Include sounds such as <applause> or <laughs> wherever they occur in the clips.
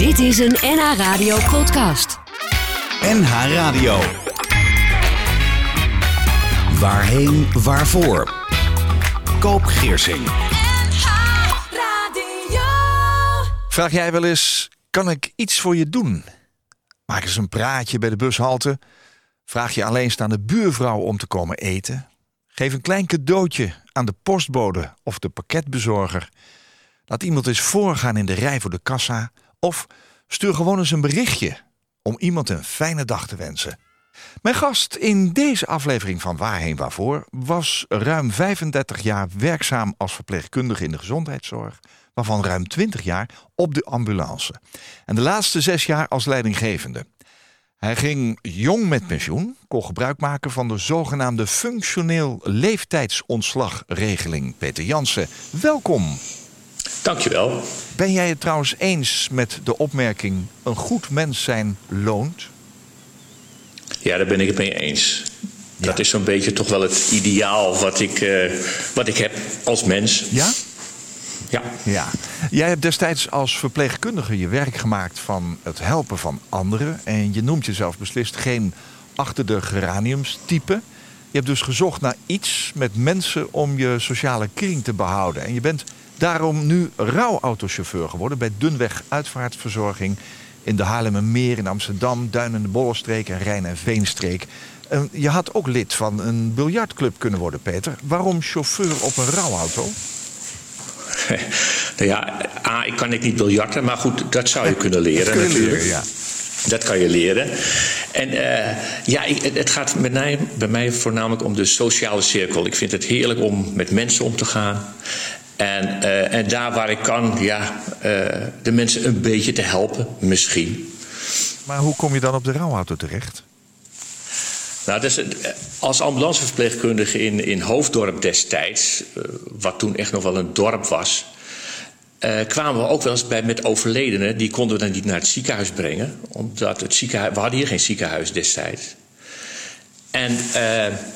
Dit is een NH Radio podcast. NH Radio. Waarheen, waarvoor? Koop Geersing. Vraag jij wel eens, kan ik iets voor je doen? Maak eens een praatje bij de bushalte. Vraag je alleenstaande buurvrouw om te komen eten. Geef een klein cadeautje aan de postbode of de pakketbezorger. Laat iemand eens voorgaan in de rij voor de kassa. Of stuur gewoon eens een berichtje om iemand een fijne dag te wensen. Mijn gast in deze aflevering van Waarheen Waarvoor was ruim 35 jaar werkzaam als verpleegkundige in de gezondheidszorg, waarvan ruim 20 jaar op de ambulance. En de laatste zes jaar als leidinggevende. Hij ging jong met pensioen, kon gebruik maken van de zogenaamde functioneel leeftijdsontslagregeling. Peter Jansen, welkom. Dankjewel. Ben jij het trouwens eens met de opmerking: een goed mens zijn loont? Ja, daar ben ik het mee eens. Dat is zo'n beetje toch wel het ideaal wat ik, eh, wat ik heb als mens. Ja? Ja. Ja. Jij hebt destijds als verpleegkundige je werk gemaakt van het helpen van anderen. En je noemt jezelf beslist geen achter de geraniums type. Je hebt dus gezocht naar iets met mensen om je sociale kring te behouden. En je bent daarom nu rouwautochauffeur geworden bij Dunweg Uitvaartverzorging in de Haarlemmermeer in Amsterdam, Duin en de Bollenstreek en Rijn en Veenstreek. En je had ook lid van een biljartclub kunnen worden, Peter. Waarom chauffeur op een rouwauto? <laughs> nou ja, A, ik kan ik niet biljarten, maar goed, dat zou je <laughs> kunnen leren Kun je natuurlijk. leren, ja. Dat kan je leren. En eh, ja, ik, het- het gaat met mij, bij mij voornamelijk om de sociale cirkel. Ik vind het heerlijk om met mensen om te gaan. En, eh, en daar waar ik kan, ja, eh, de mensen een beetje te helpen, misschien. Maar hoe kom je dan op de rouwauto terecht? Nou, dus, als ambulanceverpleegkundige in, in Hoofddorp destijds, wat toen echt nog wel een dorp was, kwamen we ook wel eens bij met overledenen. Die konden we dan niet naar het ziekenhuis brengen, omdat het ziekenhuis, we hadden hier geen ziekenhuis destijds. En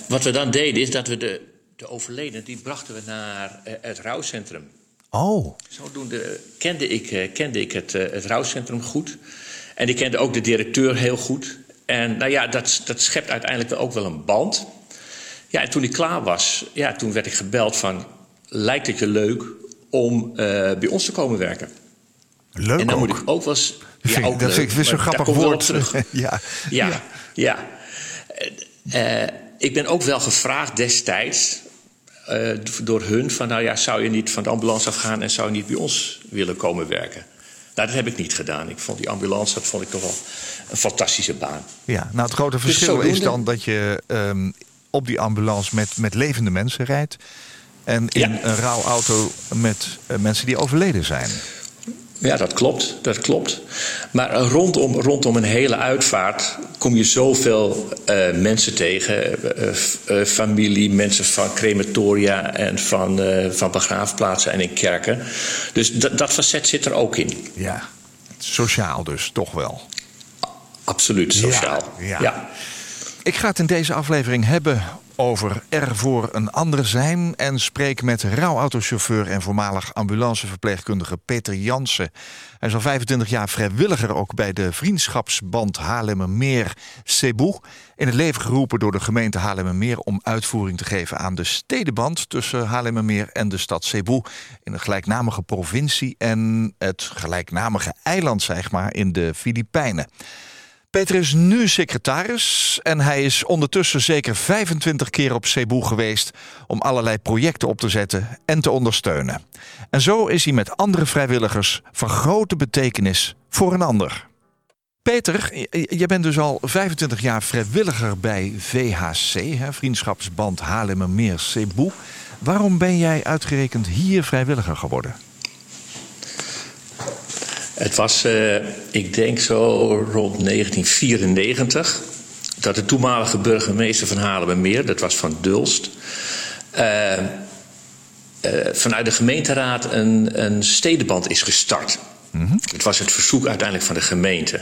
wat we dan deden is dat we de, de overledenen, die brachten we naar eh, het rouwcentrum. Oh, Zodoende kende ik, eh, kende ik het, eh, het rouwcentrum goed. En ik kende ook de directeur heel goed. En nou ja, dat, dat schept uiteindelijk ook wel een band. Ja, en toen ik klaar was, ja, toen werd ik gebeld van... lijkt het je leuk om bij ons te komen werken? leuk en dan ook. moet ik ook wel eens... Dat ik- dat vind ik weer zo'n grappig woord. terug. <laughs> ja. Ja, ja. Ik ben ook wel gevraagd destijds eh, door hun van... nou ja, zou je niet van de ambulance afgaan... en zou je niet bij ons willen komen werken? Nou, dat heb ik niet gedaan. Ik vond die ambulance, dat vond ik toch wel een fantastische baan. Ja, nou het grote Dus verschil is dan dat je ehm, op die ambulance met, met levende mensen rijdt. En in Ja. een rouwauto met eh, mensen die overleden zijn. Ja, dat klopt, dat klopt. Maar rondom, rondom een hele uitvaart kom je zoveel eh, mensen tegen. eh, eh, familie, mensen van crematoria en van, van begraafplaatsen en in kerken. Dus dat, facet zit er ook in. Ja, sociaal dus, toch wel. Absoluut, sociaal. Ja, ja. Ik ga het in deze aflevering hebben over er voor een ander zijn. En spreek met rouwautochauffeur en voormalig ambulanceverpleegkundige Peter Jansen. Hij is al 25 jaar vrijwilliger ook bij de vriendschapsband Haarlemmermeer Cebu. In het leven geroepen door de gemeente Haarlemmermeer om uitvoering te geven aan de stedenband tussen Haarlemmermeer en de stad Cebu. In de gelijknamige provincie en het gelijknamige eiland, zeg maar, in de Filipijnen. Peter is nu secretaris en hij is ondertussen zeker 25 keer op Cebu geweest om allerlei projecten op te zetten en te ondersteunen. En zo is hij met andere vrijwilligers van grote betekenis voor een ander. Peter, je- bent dus al 25 jaar vrijwilliger bij VHC, hè, Vriendschapsband Haarlemmermeer Cebu. Waarom ben jij uitgerekend hier vrijwilliger geworden? Het was, eh, ik denk zo rond 1994, dat de toenmalige burgemeester van Haarlemmermeer, dat was van Dulst, eh, eh, vanuit de gemeenteraad een, een stedenband is gestart. Het was het verzoek uiteindelijk van de gemeente.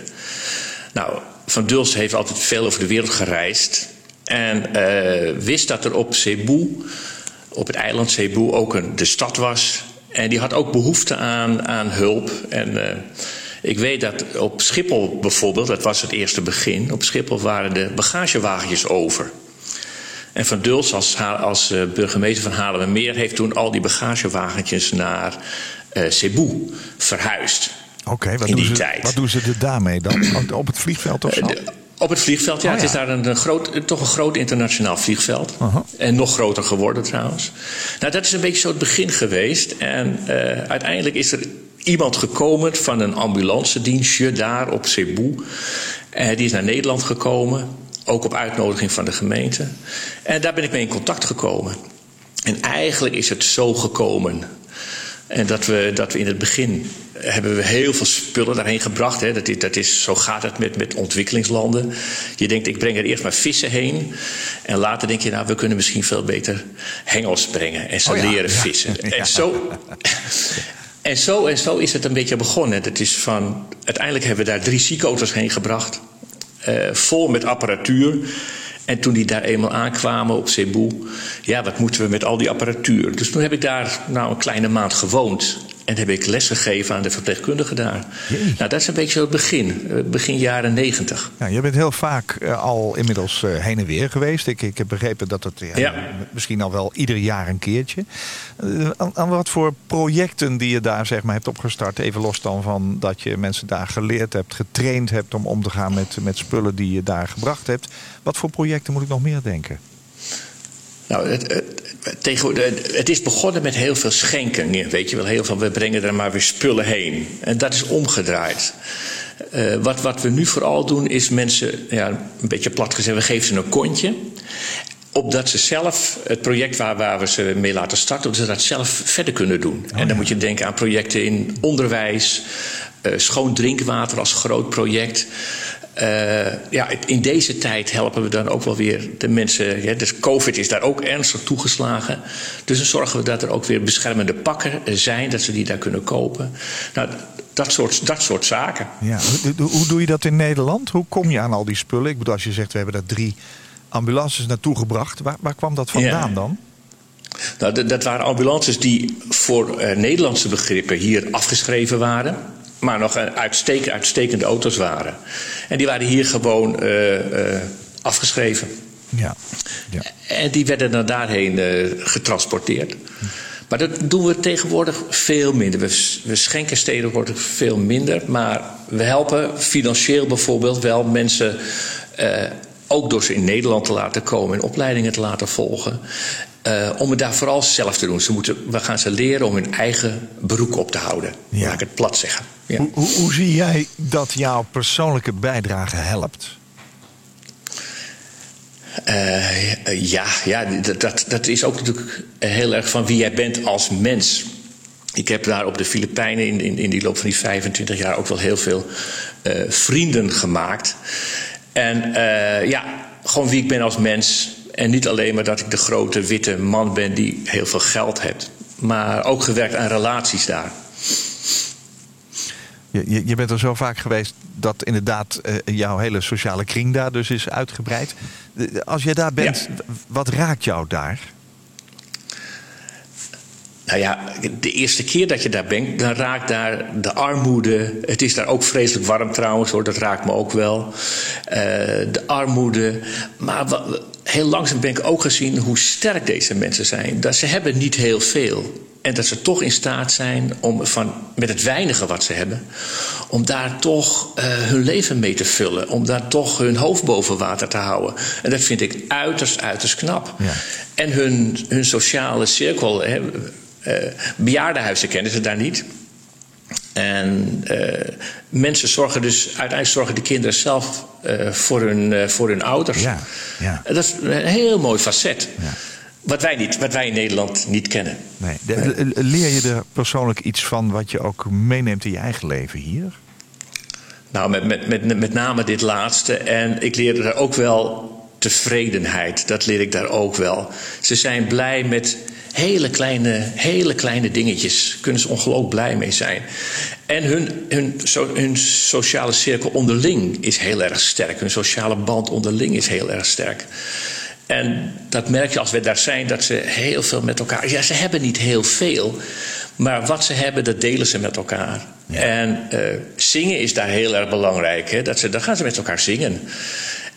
Nou, Van Dulst heeft altijd veel over de wereld gereisd. En wist dat er op Cebu, op het eiland Cebu, ook een, de stad was. En die had ook behoefte aan, aan hulp. En, eh, Ik weet dat op Schiphol bijvoorbeeld, dat was het eerste begin, op Schiphol waren de bagagewagentjes over. En Van Duls als, als uh, burgemeester van Haarlemmermeer heeft toen al die bagagewagentjes naar uh, Cebu verhuisd. Oké, wat, doen ze, wat doen ze er daarmee dan? Op het vliegveld of zo? De, op het vliegveld, ja. Oh, ja. Het is daar een, een, groot, toch een groot internationaal vliegveld. Uh -huh. En nog groter geworden trouwens. Nou, dat is een beetje zo het begin geweest. En uh, uiteindelijk is er iemand gekomen van een ambulance dienstje daar op Cebu. Uh, die is naar Nederland gekomen. Ook op uitnodiging van de gemeente. En daar ben ik mee in contact gekomen. En eigenlijk is het zo gekomen. En dat we, dat we in het begin hebben we heel veel spullen daarheen gebracht. Hè. Dat, is, dat is, zo gaat het met, met ontwikkelingslanden. Je denkt, ik breng er eerst maar vissen heen. En later denk je, nou, we kunnen misschien veel beter hengels brengen. En ze oh ja, leren vissen. <laughs> Ja. En, zo, en, zo, en zo is het een beetje begonnen. Het is van, uiteindelijk hebben we daar drie seacoasters heen gebracht. Uh, vol met apparatuur. En toen die daar eenmaal aankwamen op Cebu, ja, wat moeten we met al die apparatuur? Dus toen heb ik daar nou een kleine maand gewoond. En heb ik les gegeven aan de verpleegkundigen daar. Nou, dat is een beetje zo het begin, begin jaren negentig. Ja, je bent heel vaak uh, al inmiddels uh, heen en weer geweest. Ik, ik heb begrepen dat het ja, ja. misschien al wel ieder jaar een keertje. Uh, aan, aan, wat voor projecten die je daar zeg maar, hebt opgestart, even los dan van dat je mensen daar geleerd hebt, getraind hebt om om te gaan met, met spullen die je daar gebracht hebt. Wat voor projecten moet ik nog meer denken? Nou, het, het, tegenwoordig, het is begonnen met heel veel schenken. Weet je wel, heel veel, we brengen er maar weer spullen heen. En dat is omgedraaid. Uh, wat, wat we nu vooral doen is mensen, ja, een beetje plat gezegd, we geven ze een kontje. Opdat ze zelf het project waar, waar we ze mee laten starten, dat ze dat zelf verder kunnen doen. Oh, en dan ja. moet je denken aan projecten in onderwijs, uh, schoon drinkwater als groot project. Uh, ja, in deze tijd helpen we dan ook wel weer de mensen. Ja, dus COVID is daar ook ernstig toegeslagen. Dus dan zorgen we dat er ook weer beschermende pakken zijn, dat ze die daar kunnen kopen. Nou, dat soort, dat soort zaken. Ja, hoe, hoe doe je dat in Nederland? Hoe kom je aan al die spullen? Ik bedoel, als je zegt, we hebben daar drie ambulances naartoe gebracht. Waar, waar kwam dat vandaan ja. dan? Nou, dat waren ambulances die voor uh, Nederlandse begrippen hier afgeschreven waren maar nog uitstekende, uitstekende auto's waren. En die waren hier gewoon uh, uh, afgeschreven. Ja. ja. En die werden dan daarheen uh, getransporteerd. Maar dat doen we tegenwoordig veel minder. We, we schenken tegenwoordig veel minder. Maar we helpen financieel bijvoorbeeld wel mensen. Ook door ze in Nederland te laten komen en opleidingen te laten volgen. Uh, om het daar vooral zelf te doen. Ze moeten, we gaan ze leren om hun eigen beroep op te houden. Ja. Laat ik het plat zeggen. Ja. Hoe, hoe, hoe, zie jij dat jouw persoonlijke bijdrage helpt? Uh, ja, ja dat, dat, dat is ook natuurlijk heel erg van wie jij bent als mens. Ik heb daar op de Filipijnen in, in, in die loop van die 25 jaar ook wel heel veel uh, vrienden gemaakt. En uh, ja, gewoon wie ik ben als mens. En niet alleen maar dat ik de grote witte man ben die heel veel geld heeft. Maar ook gewerkt aan relaties daar. Je, je bent er zo vaak geweest dat inderdaad uh, jouw hele sociale kring daar dus is uitgebreid. Als je daar bent, ja. wat raakt jou daar? Nou ja, de eerste keer dat je daar bent, dan raakt daar de armoede. Het is daar ook vreselijk warm trouwens hoor, dat raakt me ook wel. Uh, de armoede. Maar wat, heel langzaam ben ik ook gezien hoe sterk deze mensen zijn. Dat ze hebben niet heel veel. En dat ze toch in staat zijn om van, met het weinige wat ze hebben, om daar toch uh, hun leven mee te vullen. Om daar toch hun hoofd boven water te houden. En dat vind ik uiterst, uiterst knap. Ja. En hun, hun sociale cirkel. Hè, uh, bejaardenhuizen kennen ze daar niet. En uh, mensen zorgen dus, uiteindelijk zorgen de kinderen zelf uh, voor, hun, voor hun ouders. Ja, ja. Dat is een heel mooi facet. Ja. Wat wij, niet, wat wij in Nederland niet kennen. Nee. De, leer je er persoonlijk iets van wat je ook meeneemt in je eigen leven hier? Nou, met, met, met, met name dit laatste. En ik leerde er ook wel tevredenheid. Dat leer ik daar ook wel. Ze zijn blij met hele kleine, hele kleine dingetjes. Kunnen ze ongelooflijk blij mee zijn. En hun, hun, so, hun sociale cirkel onderling is heel erg sterk. Hun sociale band onderling is heel erg sterk. En dat merk je als we daar zijn, dat ze heel veel met elkaar. Ja, ze hebben niet heel veel. Maar wat ze hebben, dat delen ze met elkaar. En uh, zingen is daar heel erg belangrijk. Hè? Dat ze, dan gaan ze met elkaar zingen.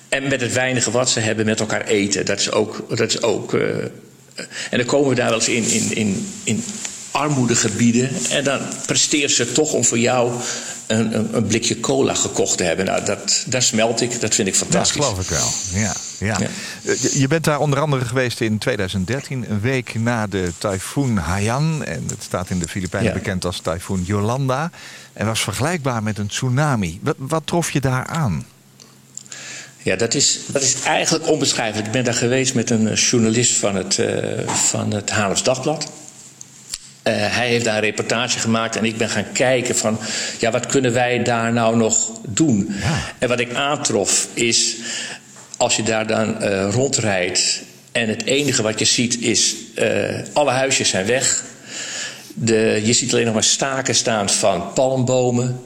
En met het weinige wat ze hebben, met elkaar eten. Dat is ook. Dat is ook uh, en dan komen we daar wel eens in, in, in, in armoedegebieden. En dan presteert ze toch om voor jou een, een, een, blikje cola gekocht te hebben. Nou, dat, daar smelt ik. Dat vind ik fantastisch. Dat geloof ik wel. Ja, ja. ja. Je bent daar onder andere geweest in 2013, een week na de tyfoon Haiyan. En het staat in de Filipijnen ja. bekend als tyfoon Yolanda. En was vergelijkbaar met een tsunami. Wat, wat trof je daar aan? Ja, dat is, dat is eigenlijk onbeschrijfelijk. Ik ben daar geweest met een journalist van het, uh, van het Haarlems Dagblad. Uh, hij heeft daar een reportage gemaakt en ik ben gaan kijken van... ja, wat kunnen wij daar nou nog doen? Ja. En wat ik aantrof is, als je daar dan uh, rondrijdt... en het enige wat je ziet is, alle huisjes zijn weg... De, je ziet alleen nog maar staken staan van palmbomen.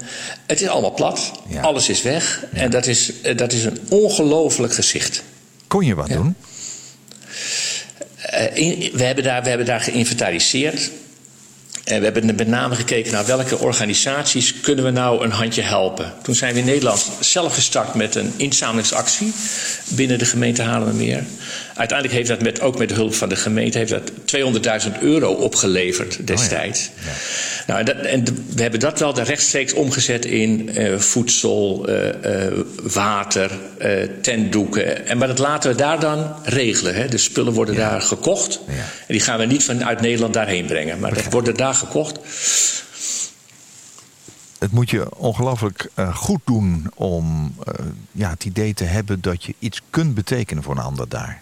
Het is allemaal plat. Ja. Alles is weg. Ja. En dat is, dat is een ongelooflijk gezicht. Kon je wat ja. doen? Uh, in, we, hebben daar, we hebben daar geïnventariseerd. En we hebben met name gekeken naar welke organisaties kunnen we nou een handje helpen. Toen zijn we in Nederland zelf gestart met een inzamelingsactie binnen de gemeente Haarlemmermeer. Uiteindelijk heeft dat met, ook met de hulp van de gemeente heeft dat 200.000 euro opgeleverd destijds. Oh ja. Ja. Nou, en, dat, en de, we hebben dat wel rechtstreeks omgezet in uh, voedsel, uh, uh, water, tentdoeken. En maar dat laten we daar dan regelen. Hè. De spullen worden ja. daar gekocht. En die gaan we niet vanuit Nederland daarheen brengen. Maar dat worden daar gekocht. Het moet je ongelooflijk uh, goed doen om uh, ja, het idee te hebben dat je iets kunt betekenen voor een ander daar.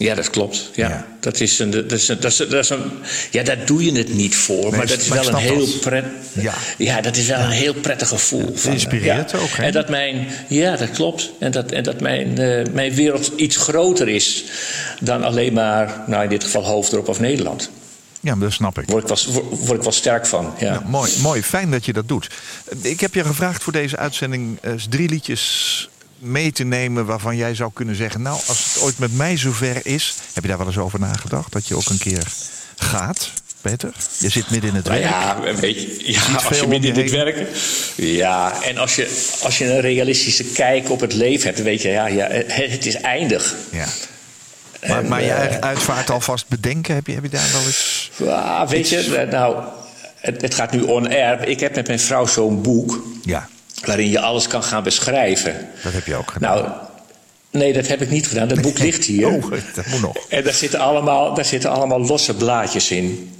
Ja, dat klopt. Ja. ja. Dat, is een, dat, is een, dat, is, dat is een. Ja, daar doe je het niet voor. Nee, maar dat is wel een heel prettig. Ja. ja, dat is wel ja. een heel prettig gevoel. Het inspireert ook. Hè? En dat mijn. Ja, dat klopt. En dat, en dat mijn, uh, mijn wereld iets groter is dan alleen maar, nou in dit geval Hoofddorp of Nederland. Ja, dat snap ik. Word ik wel, word ik wel sterk van. Ja. ja. mooi, mooi, fijn dat je dat doet. Ik heb je gevraagd voor deze uitzending uh, drie liedjes mee te nemen waarvan jij zou kunnen zeggen... nou, als het ooit met mij zover is... heb je daar wel eens over nagedacht? Dat je ook een keer gaat, Peter? Je zit midden in het nou werk. Ja, weet je, ja als je midden in het werk... Ja, en als je, als je een realistische kijk op het leven hebt... dan weet je, ja, ja het is eindig. Ja. Maar, en, maar je eigen uitvaart alvast bedenken, heb je, heb je daar wel eens... Ja, weet je, nou, het, het gaat nu on-air. Ik heb met mijn vrouw zo'n boek... Ja waarin je alles kan gaan beschrijven. Dat heb je ook gedaan. Nou, nee, dat heb ik niet gedaan. Dat boek ligt hier. Oh, dat moet nog. En daar zitten allemaal, daar zitten allemaal losse blaadjes in.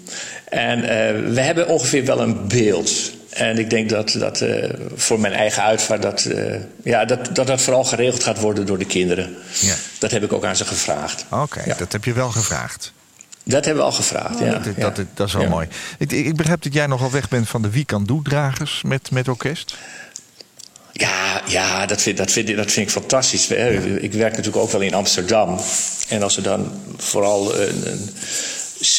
En uh, we hebben ongeveer wel een beeld. En ik denk dat, dat uh, voor mijn eigen uitvaart... Dat, uh, ja, dat, dat dat vooral geregeld gaat worden door de kinderen. Ja. Dat heb ik ook aan ze gevraagd. Oké, okay, ja. dat heb je wel gevraagd. Dat hebben we al gevraagd, oh, ja. Dat, dat, dat, dat is wel mooi. Ik, ik, begrijp dat jij nogal weg bent van de Wie kan dragers met, met orkest. Ja, ja dat, vind, dat, vind, dat vind ik fantastisch. Ik werk natuurlijk ook wel in Amsterdam. En als er dan vooral een,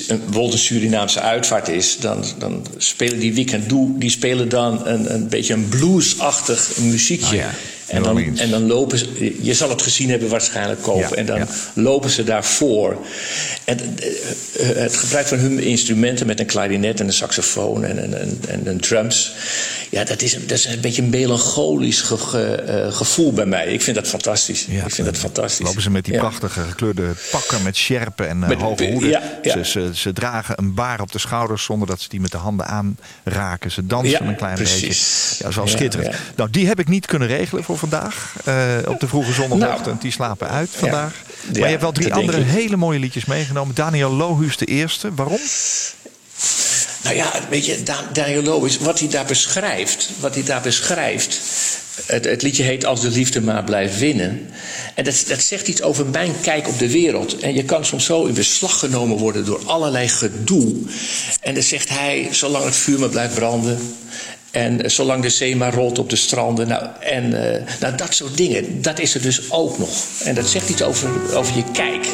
een, een, Surinaamse uitvaart is, dan, dan spelen die Weekend die spelen dan een, een beetje een bluesachtig muziekje. Oh ja. En dan, en dan lopen ze, je zal het gezien hebben waarschijnlijk kopen. Ja, en dan ja. lopen ze daarvoor. En het gebruik van hun instrumenten met een klarinet en een saxofoon en, en, en, en, en drums. Ja, dat is, dat is een beetje een melancholisch ge, ge, uh, gevoel bij mij. Ik vind dat fantastisch. Ja, ik vind dat fantastisch. Lopen ze met die prachtige gekleurde pakken met sjerpen en uh, met, hoge hoeden. Ze, ze, ze, dragen een baar op de schouders zonder dat ze die met de handen aanraken. Ze dansen een klein precies. beetje. Ja, dat is wel schitterend. Nou, die heb ik niet kunnen regelen voor vandaag. Uh, op de vroege zondagochtend. Nou, die slapen uit vandaag. maar je hebt wel drie andere hele mooie liedjes meegenomen. Daniel Lohuus de eerste. Waarom? Nou ja, weet je, Daniel Lohuus, wat hij daar beschrijft, wat hij daar beschrijft. Het, het, liedje heet Als de liefde maar blijft winnen. En dat, dat zegt iets over mijn kijk op de wereld. En je kan soms zo in beslag genomen worden door allerlei gedoe. En dan zegt hij, zolang het vuur maar blijft branden. En zolang de zee maar rolt op de stranden. Nou, en uh, nou, dat soort dingen, dat is er dus ook nog. En dat zegt iets over, over je kijk.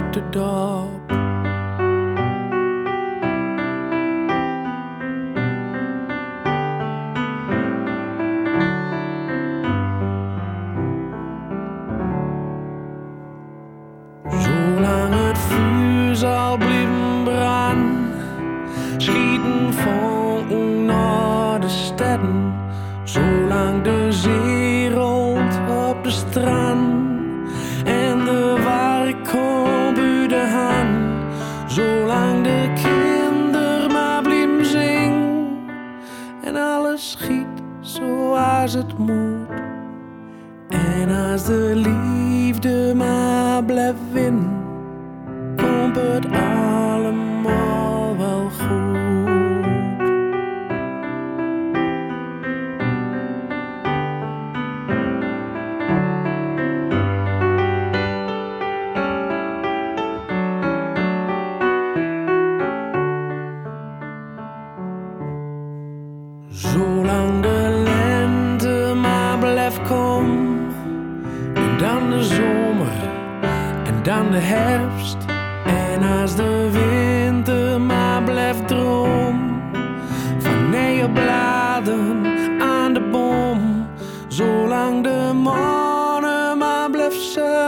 Kuikens uit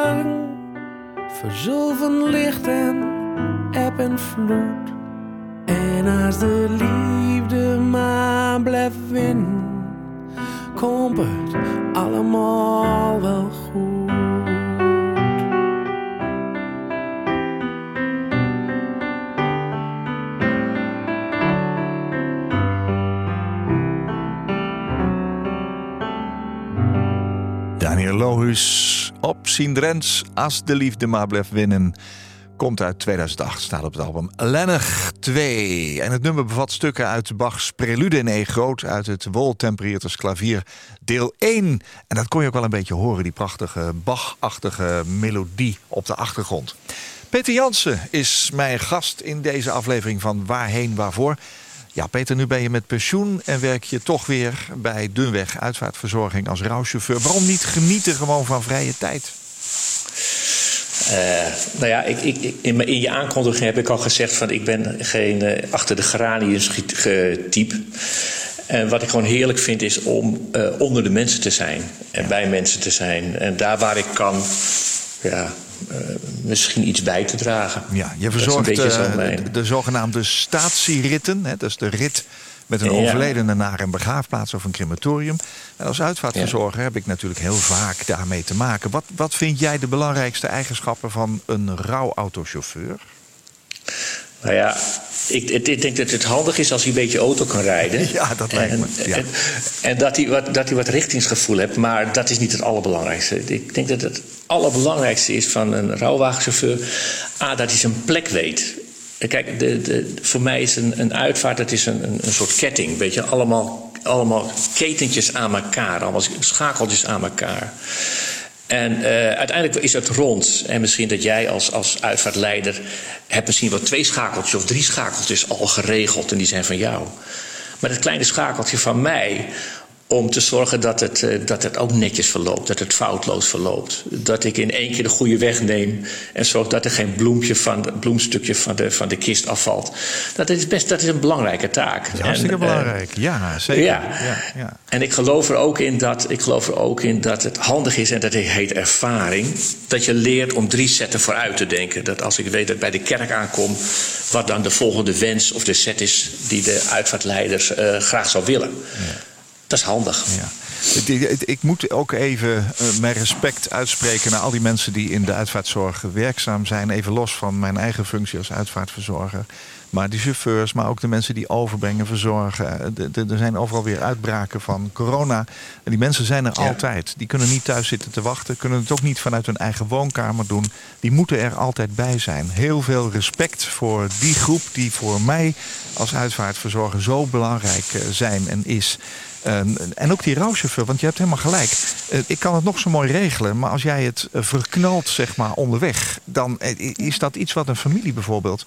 blijft zingen, verzilven licht en eb en vloed. En als de liefde maar blijft winnen, komt het allemaal wel goed. Lohus op Sindrens, Als de liefde maar blijft winnen. Komt uit 2008, staat op het album Lennig 2. En het nummer bevat stukken uit Bach's Prelude in E groot... uit het Woltempereerters klavier deel 1. En dat kon je ook wel een beetje horen, die prachtige Bach-achtige melodie op de achtergrond. Peter Jansen is mijn gast in deze aflevering van Waarheen Waarvoor... Ja, Peter, nu ben je met pensioen en werk je toch weer bij Dunweg Uitvaartverzorging als rouwchauffeur. Waarom niet genieten gewoon van vrije tijd? Uh, nou ja, ik, ik, in, in, je aankondiging heb ik al gezegd van ik ben geen uh, achter de geraniums type. En wat ik gewoon heerlijk vind is om uh, onder de mensen te zijn en bij mensen te zijn. En daar waar ik kan, ja, misschien iets bij te dragen. Ja, je verzorgt uh, de, de, zogenaamde statieritten. Hè, dat is de rit met een overledene naar een begraafplaats of een crematorium. En als uitvaartverzorger ja. heb ik natuurlijk heel vaak daarmee te maken. Wat, wat vind jij de belangrijkste eigenschappen van een rouwautochauffeur? Nou ja, ik, ik, denk dat het handig is als hij een beetje auto kan rijden. <laughs> Ja, dat lijkt me. Ja. En, en, dat, hij wat, dat hij wat richtingsgevoel heeft. Maar dat is niet het allerbelangrijkste. Ik denk dat het allerbelangrijkste is van een rouwwagenchauffeur... A, dat hij zijn plek weet. Kijk, de, de, voor mij is een, een uitvaart dat is een, een, een soort ketting. Weet je, allemaal, allemaal ketentjes aan elkaar. Allemaal schakeltjes aan elkaar. En uh, uiteindelijk is het rond. En misschien dat jij als, als uitvaartleider hebt misschien wel twee schakeltjes of drie schakeltjes al geregeld. En die zijn van jou. Maar dat kleine schakeltje van mij om te zorgen dat het, uh, dat het ook netjes verloopt, dat het foutloos verloopt. Dat ik in één keer de goede weg neem en zorg dat er geen bloempje van, bloemstukje van de, van de kist afvalt. Dat is best dat is een belangrijke taak. Hartstikke en, belangrijk, uh, ja, zeker. Ja. Ja, ja. En ik geloof, er ook in dat, ik geloof er ook in dat het handig is, en dat heet ervaring, dat je leert om drie zetten vooruit te denken. Dat als ik weet dat ik bij de kerk aankom, wat dan de volgende wens of de set is die de uitvaartleiders uh, graag zou willen. Ja. Dat is handig. Ja. Ik, moet ook even uh, mijn respect uitspreken naar al die mensen die in de uitvaartzorg werkzaam zijn. Even los van mijn eigen functie als uitvaartverzorger. Maar die chauffeurs, maar ook de mensen die overbrengen, verzorgen. Er zijn overal weer uitbraken van corona. En die mensen zijn er ja. altijd. Die kunnen niet thuis zitten te wachten. Kunnen het ook niet vanuit hun eigen woonkamer doen. Die moeten er altijd bij zijn. Heel veel respect voor die groep die voor mij als uitvaartverzorger zo belangrijk zijn en is. En, en ook die rouwchauffeur, want je hebt helemaal gelijk. Eh, ik kan het nog zo mooi regelen, maar als jij het eh, verknalt zeg maar, onderweg... dan eh, is dat iets wat een familie bijvoorbeeld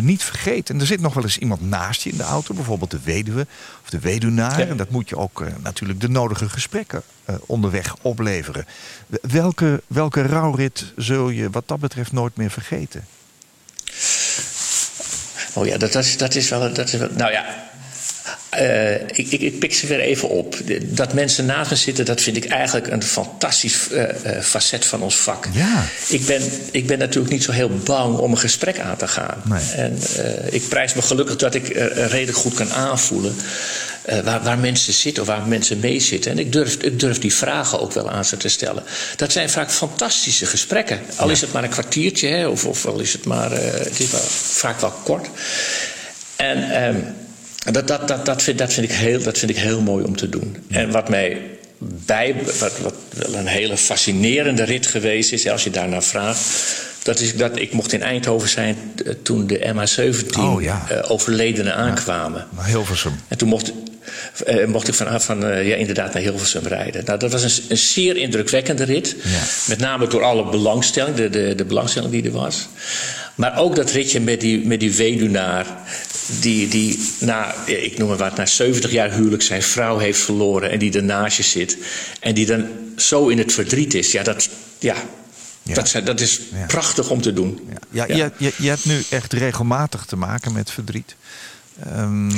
niet vergeet. En er zit nog wel eens iemand naast je in de auto, bijvoorbeeld de weduwe of de weduwnaar. Ja. En dat moet je ook natuurlijk de nodige gesprekken onderweg opleveren. Welke, welke rouwrit zul je wat dat betreft nooit meer vergeten? Oh ja, dat, dat, is, dat is wel. Dat is wel nou ja. Eh, ik, ik, ik pik ze weer even op. Dat mensen naast me zitten, dat vind ik eigenlijk een fantastisch eh, eh, facet van ons vak. Ja. Ik ben, ik ben natuurlijk niet zo heel bang om een gesprek aan te gaan. Nee. En ik prijs me gelukkig dat ik redelijk goed kan aanvoelen waar, waar mensen zitten of waar mensen mee zitten. En ik durf, ik durf die vragen ook wel aan ze te stellen. Dat zijn vaak fantastische gesprekken. Al is het maar een kwartiertje, hè, of, of al is het maar. het is vaak wel kort. En ehm, dat, dat, dat, dat, vind, dat, vind ik heel, dat vind ik heel mooi om te doen. En wat mij bij, wat, wat wel een hele fascinerende rit geweest is, als je daarnaar vraagt. Dat is dat ik mocht in Eindhoven zijn eh, toen de MH17 Oh, ja. eh, overledenen aankwamen. Naar Hilversum. En toen mocht, eh, mocht ik van, van ja, inderdaad naar Hilversum rijden. Nou, dat was een, een zeer indrukwekkende rit. Ja. Met name door alle belangstelling, de, de, de belangstelling die er was. Maar ook dat ritje met die, met die weduwnaar. Die, die na, ik noem maar wat, na 70 jaar huwelijk zijn vrouw heeft verloren. En die ernaast je zit. En die dan zo in het verdriet is. Ja, dat, ja, Ja. Dat, zijn- dat is Ja. prachtig om te doen. Ja, ja, Je, je, je hebt nu echt regelmatig te maken met verdriet. Ehm.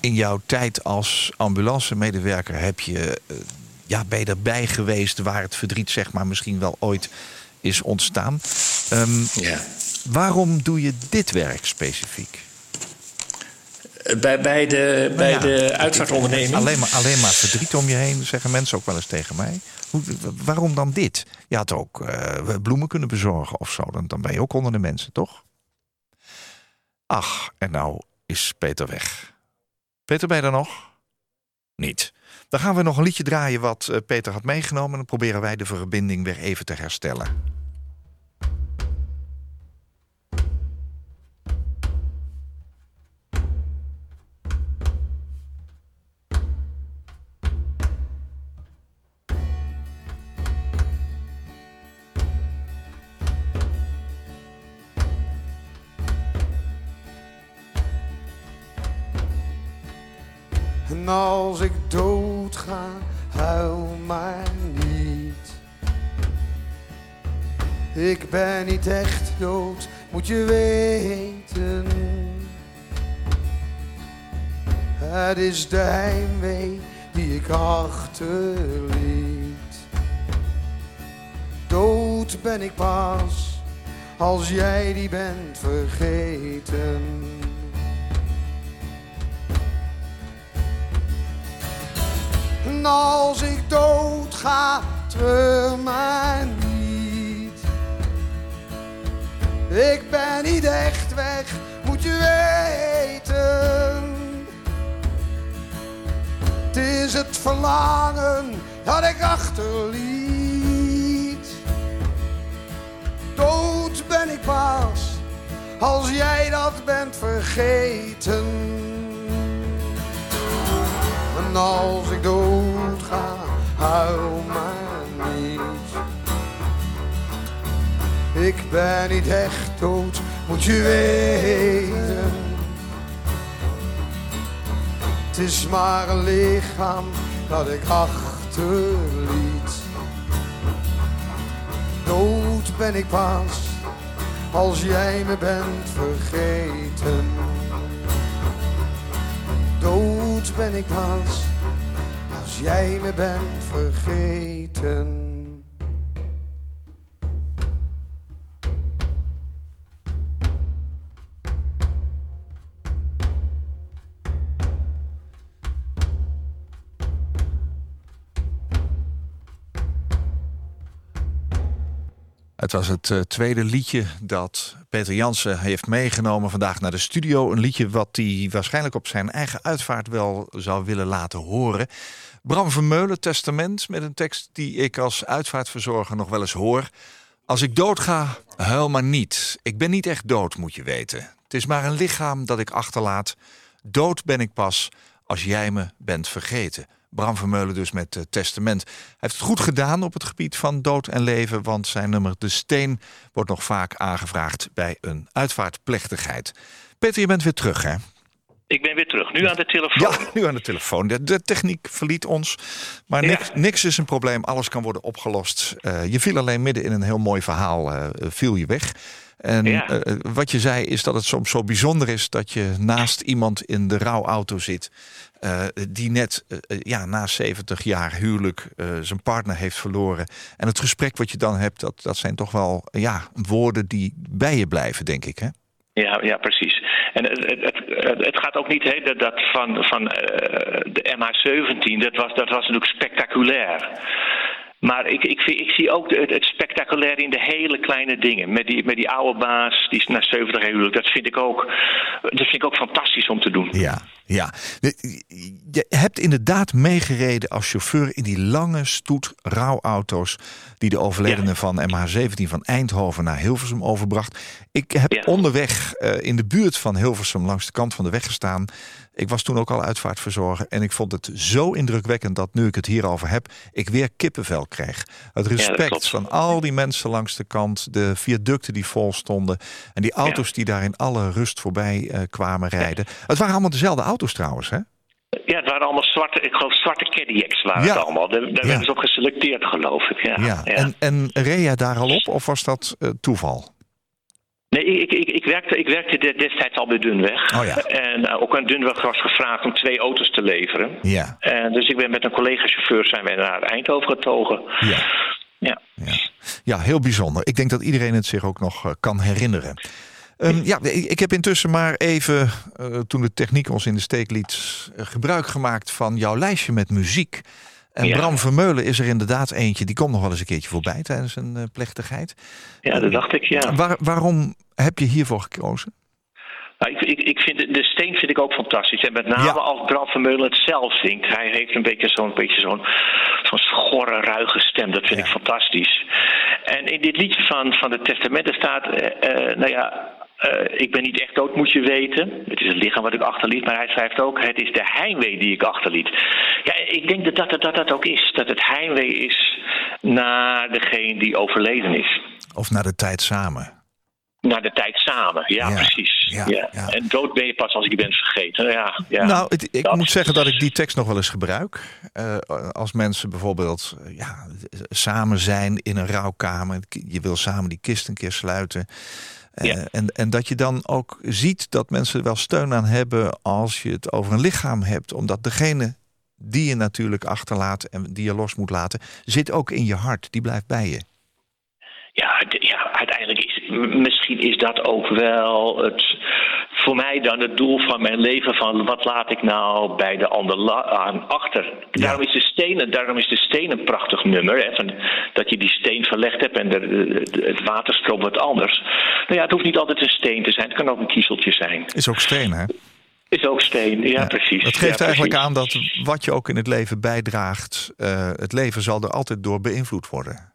In jouw tijd als ambulancemedewerker heb je, eh, ja, ben je erbij geweest waar het verdriet zeg maar, misschien wel ooit is ontstaan. Ehm, Ja. waarom doe je dit werk specifiek? Bij, bij de, bij Nou ja, de uitvaartonderneming. Alleen maar, alleen maar verdriet om je heen, zeggen mensen ook wel eens tegen mij. Hoe, waarom dan dit? Je had ook eh, bloemen kunnen bezorgen of zo. Dan, dan ben je ook onder de mensen, toch? Ach, en nou is Peter weg. Peter, ben je er nog? Niet. Dan gaan we nog een liedje draaien wat eh, Peter had meegenomen. En dan proberen wij de verbinding weer even te herstellen. En als ik doodga, huil maar niet. Ik ben niet echt dood, moet je weten. Het is de heimwee die ik achterliet. Dood ben ik pas, als jij die bent vergeten. En als ik dood ga, treur maar niet. Ik ben niet echt weg, moet je weten. Het is het verlangen dat ik achterliet. Dood ben ik pas, als jij dat bent vergeten. En als ik dood ga, huil maar niet. Ik ben niet echt dood, moet je weten. Het is maar een lichaam dat ik achterliet. Dood ben ik pas, als jij me bent vergeten. Ben ik pas, als jij me bent vergeten. Het was het eh, tweede liedje dat Peter Jansen heeft meegenomen vandaag naar de studio. Een liedje wat hij waarschijnlijk op zijn eigen uitvaart wel zou willen laten horen. Bram Vermeulen, Testament, met een tekst die ik als uitvaartverzorger nog wel eens hoor. Als ik doodga, huil maar niet. Ik ben niet echt dood, moet je weten. Het is maar een lichaam dat ik achterlaat. Dood ben ik pas als jij me bent vergeten. Bram Vermeulen dus met uh, Testament. Hij heeft het goed gedaan op het gebied van dood en leven... want zijn nummer De Steen wordt nog vaak aangevraagd bij een uitvaartplechtigheid. Peter, je bent weer terug, hè? Ik ben weer terug. Nu aan de telefoon. Ja, nu aan de telefoon. De, de techniek verliet ons. Maar niks, niks, is een probleem. Alles kan worden opgelost. Uh, je viel alleen midden in een heel mooi verhaal. Uh, viel je weg. En ja. uh, wat je zei is dat het soms zo bijzonder is dat je naast iemand in de rouwauto zit. Uh, die net uh, ja, na 70 jaar huwelijk zijn partner heeft verloren. En het gesprek wat je dan hebt, dat, dat zijn toch wel ja, woorden die bij je blijven, denk ik. Hè? Ja, ja, precies. En het, het, het gaat ook niet hè, dat, dat van, van de MH17, dat was, dat was natuurlijk spectaculair. Maar ik, ik, ik, zie ook het, het spectaculair in de hele kleine dingen. Met die, met die oude baas, die is na 70 huwelijk. Dat vind ik ook, dat vind ik ook fantastisch om te doen. Ja, ja. Je hebt inderdaad meegereden als chauffeur in die lange stoet rouwauto's... die de overledene ja. van MH17 van Eindhoven naar Hilversum overbracht. Ik heb ja. onderweg uh, in de buurt van Hilversum langs de kant van de weg gestaan. Ik was toen ook al uitvaartverzorger en ik vond het zo indrukwekkend dat nu ik het hierover heb, ik weer kippenvel kreeg. Het respect ja, van al die mensen langs de kant, de viaducten die vol stonden en die auto's ja. die daar in alle rust voorbij uh, kwamen rijden. Het waren allemaal dezelfde auto's trouwens, hè? Ja, het waren allemaal zwarte, ik geloof zwarte Cadillacs waren ja. het allemaal. Daar, daar ja. werden ze op geselecteerd, geloof ik. Ja. ja. En, en reed jij daar al op of was dat uh, toeval? Nee, ik, ik, ik, werkte, ik werkte destijds al bij Dunweg. Oh ja. En uh, ook aan Dunweg was gevraagd om twee auto's te leveren. Ja. En dus ik ben met een collega-chauffeur zijn wij naar Eindhoven getogen. Ja. Ja. ja. Ja, heel bijzonder. Ik denk dat iedereen het zich ook nog uh, kan herinneren. Um, ja, ik heb intussen maar even, uh, toen de techniek ons in de steek liet, gebruik gemaakt van jouw lijstje met muziek. En ja. Bram Vermeulen is er inderdaad eentje. Die komt nog wel eens een keertje voorbij tijdens een uh, plechtigheid. Ja, dat dacht ik, ja. Waar, waarom heb je hiervoor gekozen? Nou, ik, ik, ik vind de steen vind ik ook fantastisch. En met name ja. als Bram Vermeulen het zelf zingt. Hij heeft een beetje zo'n beetje zo'n zo'n schorre, ruige stem. Dat vind ja. ik fantastisch. En in dit liedje van, van de Testamenten staat, uh, uh, nou ja, uh, ik ben niet echt dood, moet je weten. Het is het lichaam wat ik achterliet, maar hij schrijft ook: Het is de heimwee die ik achterliet. Ja, ik denk dat dat, dat, dat, dat ook is. Dat het heimwee is naar degene die overleden is. Of naar de tijd samen. Naar de tijd samen, ja, ja precies. Ja, ja. ja, En dood ben je pas als ik je bent vergeten. Ja, ja. Nou, het, ik dat. moet zeggen dat ik die tekst nog wel eens gebruik. Uh, als mensen bijvoorbeeld ja, samen zijn in een rouwkamer. Je wil samen die kist een keer sluiten. Ja. Uh, en, en dat je dan ook ziet dat mensen er wel steun aan hebben als je het over een lichaam hebt. Omdat degene die je natuurlijk achterlaat en die je los moet laten, zit ook in je hart. Die blijft bij je. Ja, ja uiteindelijk misschien is dat ook wel het, voor mij dan het doel van mijn leven. Van wat laat ik nou bij de ander aan achter. Ja. Daarom, is de steen, daarom is de steen een prachtig nummer. Hè, van, dat je die steen verlegd hebt en de, de, het water stroomt wat anders. Nou ja, het hoeft niet altijd een steen te zijn. Het kan ook een kiezeltje zijn. Is ook steen, hè? Is ook steen, ja, ja precies. Het geeft ja, eigenlijk precies. aan dat wat je ook in het leven bijdraagt... Uh, het leven zal er altijd door beïnvloed worden.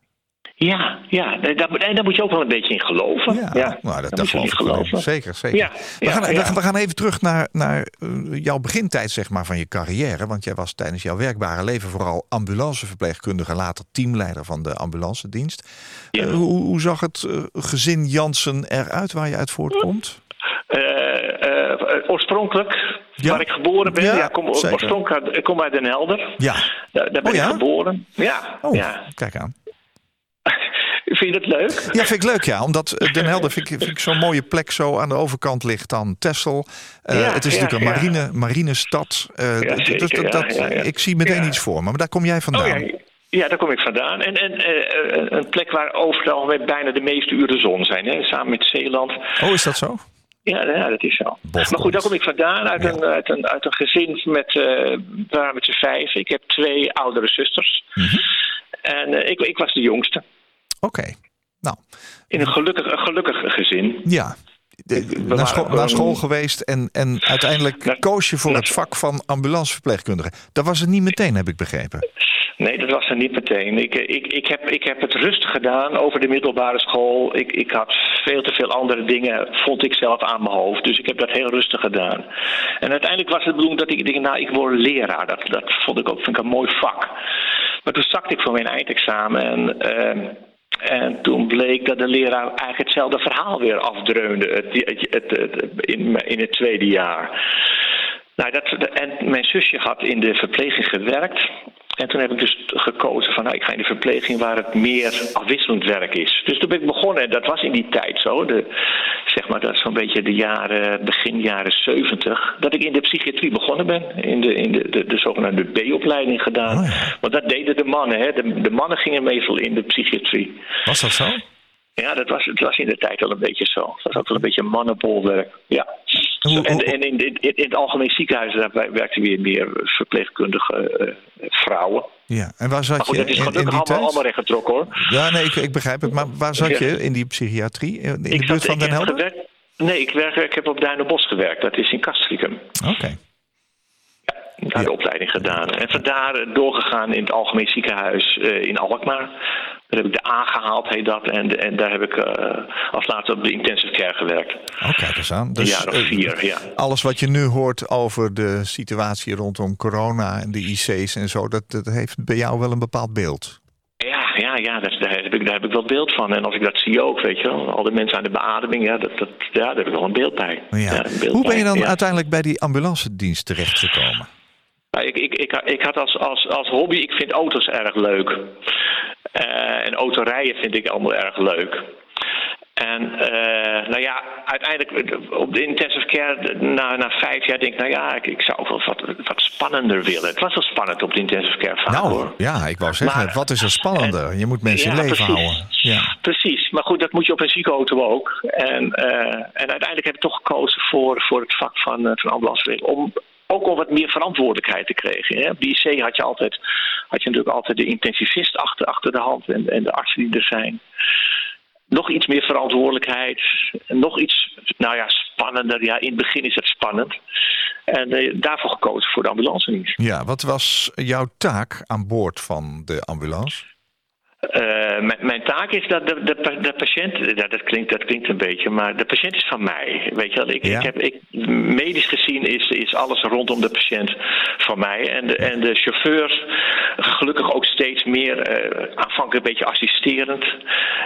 Ja, ja daar, daar, moet je ook wel een beetje in geloven. Ja, ja. Nou, dat, dat geloof ik geloven. Zeker, zeker. Ja, we, gaan, we, we, gaan, even terug naar, naar uh, jouw begintijd zeg maar, van je carrière. Want jij was tijdens jouw werkbare leven vooral ambulanceverpleegkundige... later teamleider van de ambulancedienst. Uh, hoe, hoe, zag het uh, gezin Jansen eruit waar je uit voortkomt? Uh, oorspronkelijk, ja. waar ik geboren ben. Ja, ja kom, oorspronkelijk ik kom uit Den Helder. Ja. Daar, daar ben oh, ik geboren. Ja. Oh, ja. kijk aan. Vind je het leuk? Ja, vind ik leuk, ja. Omdat Den Helder vind ik, vind ik zo'n mooie plek zo aan de overkant ligt dan Texel. Uh, ja, het is ja, natuurlijk een marine, marinestad. Uh, zeker, dus dat, dat, ik zie meteen iets voor me. Maar daar kom jij vandaan. Oh, ja, daar kom ik vandaan. En, en uh, een plek waar overal bijna de meeste uren zon zijn. Hè? Samen met Zeeland. Oh, is dat zo? Ja, ja, dat is zo. Bofkont. Maar goed, daar kom ik vandaan. Uit, ja. een, uit, een, uit een gezin met, uh, waar met z'n vijf. Ik heb twee oudere zusters. Mhm. Mm -hmm. En uh, ik, ik was de jongste. Oké. Okay. Nou. In een gelukkig, een gelukkig gezin. Ja. De, naar, school, naar school geweest en, en uiteindelijk naar, koos je voor het vak van ambulanceverpleegkundige. Dat was het niet meteen, heb ik begrepen. Nee, dat was er niet meteen. Ik, eh, ik, ik, heb, ik heb het rustig gedaan over de middelbare school. Ik, ik had veel te veel andere dingen, vond ik zelf aan mijn hoofd. Dus ik heb dat heel rustig gedaan. En uiteindelijk was het bedoeld dat ik denk, nou, ik word leraar. Dat, dat vond ik ook vind ik een mooi vak. Maar toen zakte ik voor mijn eindexamen en... Uh, en toen bleek dat de leraar eigenlijk hetzelfde verhaal weer afdreunde het, het, in, in het tweede jaar. Nou, dat, en mijn zusje had in de verpleging gewerkt. En toen heb ik dus gekozen van nou, ik ga in de verpleging waar het meer afwisselend werk is. Dus toen ben ik begonnen, en dat was in die tijd zo, de, zeg maar dat is zo'n beetje de jaren, begin jaren 70, dat ik in de psychiatrie begonnen ben. In de, in de, de, de zogenaamde B-opleiding gedaan. Oh Want dat deden de mannen, hè. De, de mannen gingen meestal in de psychiatrie. Was dat zo? Ja, dat was, het was in de tijd wel een beetje zo. Het was ook wel een beetje mannenbolwerk. Ja. En, en in, in, in, het algemeen ziekenhuis werkten weer meer verpleegkundige uh, vrouwen. Ja, en waar zat je dat is gelukkig in, die allemaal, allemaal recht getrokken hoor. Ja, nee, ik, ik begrijp het. Maar waar zat je in die psychiatrie? In de ik buurt van Den Helder? Nee, ik, werk, ik heb op Duinenbos gewerkt. Dat is in Castricum. Oké. Ja, daar de opleiding gedaan. En vandaar doorgegaan in het algemeen ziekenhuis uh, in Alkmaar. Daar heb ik de A gehaald, heet dat. En, en daar heb ik uh, als laatste op de intensive care gewerkt. Oh, kijk eens aan. Dus, jaar of vier, ja. Alles wat je nu hoort over de situatie rondom corona en de IC's en zo, dat, dat heeft bij jou wel een bepaald beeld. Ja, ja, ja daar, heb ik, daar heb ik wel beeld van. En als ik dat zie ook, weet je wel. Al die mensen aan de beademing, ja, dat, dat, ja daar heb ik wel een beeld bij. Ja. Ja, een beeld Hoe ben je dan uiteindelijk bij die ambulance dienst terechtgekomen? Ik, ik, ik, ik had als, als, als hobby, ik vind auto's erg leuk. Uh, en autorijden vind ik allemaal erg leuk. En uh, nou ja, uiteindelijk op de intensive care na, na vijf jaar denk ik, nou ja, ik, ik zou wel wat, wat spannender willen. Het was wel spannend op de intensive care vaak nou, hoor. Ja, ik wou zeggen, wat is er spannender? En, je moet mensen ja, leven precies, houden. Ja. Precies, maar goed, dat moet je op een ziekenauto ook. En, uh, en uiteindelijk heb ik toch gekozen voor, voor het vak van, van. Om ook al wat meer verantwoordelijkheid te krijgen. Hè. De IC had je, altijd, had je natuurlijk altijd de intensivist achter, achter de hand en, en de artsen die er zijn. Nog iets meer verantwoordelijkheid. Nog iets, nou ja, spannender. Ja, in het begin is het spannend. En uh, daarvoor gekozen voor de ambulance dienst. Ja, wat was jouw taak aan boord van de ambulance? Uh, mijn taak is dat de, de, de patiënt, ja, dat, klinkt, dat klinkt een beetje, maar de patiënt is van mij. Weet je wel, ik, Ja. ik heb, ik, medisch gezien is, is alles rondom de patiënt van mij. En de, en de chauffeurs, gelukkig ook steeds meer, eh, aanvankelijk een beetje assisterend.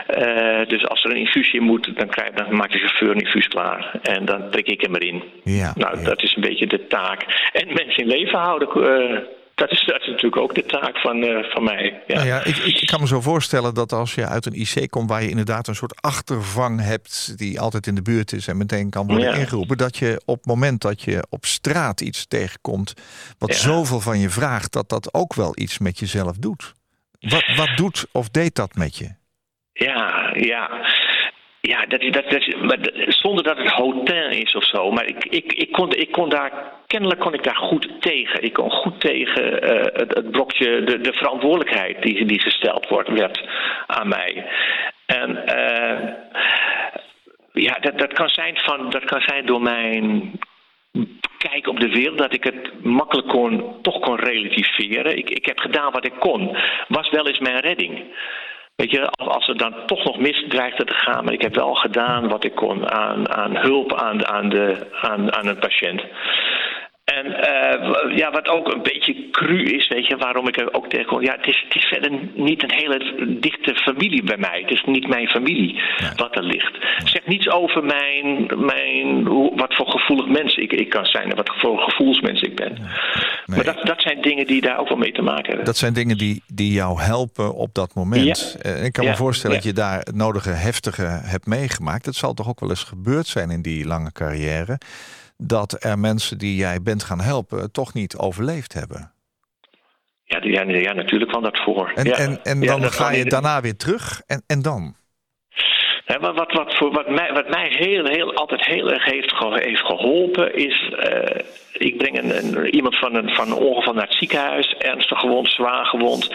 Eh, dus als er een infusie in moet, dan, krijg, dan maakt de chauffeur een infuus klaar. En dan prik ik hem erin. Ja, Nou, dat is een beetje de taak. En mensen in leven houden. Dat, is, dat is natuurlijk ook de taak van, eh, van mij. Ja. Nou ja, ik, ik ik kan me zo voorstellen dat als je uit een IC komt waar je inderdaad een soort achtervang hebt die altijd in de buurt is en meteen kan worden Ja. ingeroepen, dat je op het moment dat je op straat iets tegenkomt wat Ja. zoveel van je vraagt, dat dat ook wel iets met jezelf doet. Wat, wat doet of deed dat met je? Ja, ja. Ja, dat, is- dat, dat, zonder dat het hotel is of zo. Maar ik, ik, ik, kon, ik kon daar, kennelijk kon ik daar goed tegen. Ik kon goed tegen eh, het, het blokje, de, de verantwoordelijkheid die, die gesteld wordt, werd aan mij. En eh, ja, dat, dat, kan zijn van, dat kan zijn door mijn kijk op de wereld dat ik het makkelijk kon, toch kon relativeren. Ik, ik heb gedaan wat ik kon. Was wel eens mijn redding. Weet je, als, het dan toch nog mis dreigde te gaan, maar ik heb wel gedaan wat ik kon aan, aan hulp aan, aan, de, aan, aan een patiënt. En eh, ja, wat ook een beetje cru is, weet je, waarom ik er ook tegen kom. Ja, het is, het is verder niet een hele dichte familie bij mij. Het is niet mijn familie wat er ligt. Het zegt niets over mijn, mijn, wat voor gevoelig mens ik, ik kan zijn en wat voor gevoelsmens ik ben. Maar dat, dat zijn dingen die daar ook wel mee te maken hebben. Dat zijn dingen die, die jou helpen op dat moment. Ja. Eh, Ik kan me voorstellen ja. dat je daar het nodige heftige hebt meegemaakt. Het zal toch ook wel eens gebeurd zijn in die lange carrière. Dat er mensen die jij bent gaan helpen toch niet overleefd hebben. Ja, ja, ja, natuurlijk kwam dat voor. En, ja. en, en dan ga je daarna weer terug. En, en dan? Wat, wat, wat, voor, wat, mij, wat mij heel, heel, altijd heel erg heeft, heeft geholpen is. eh, ik breng een, iemand van een, van een ongeval naar het ziekenhuis, ernstig gewond, zwaar gewond.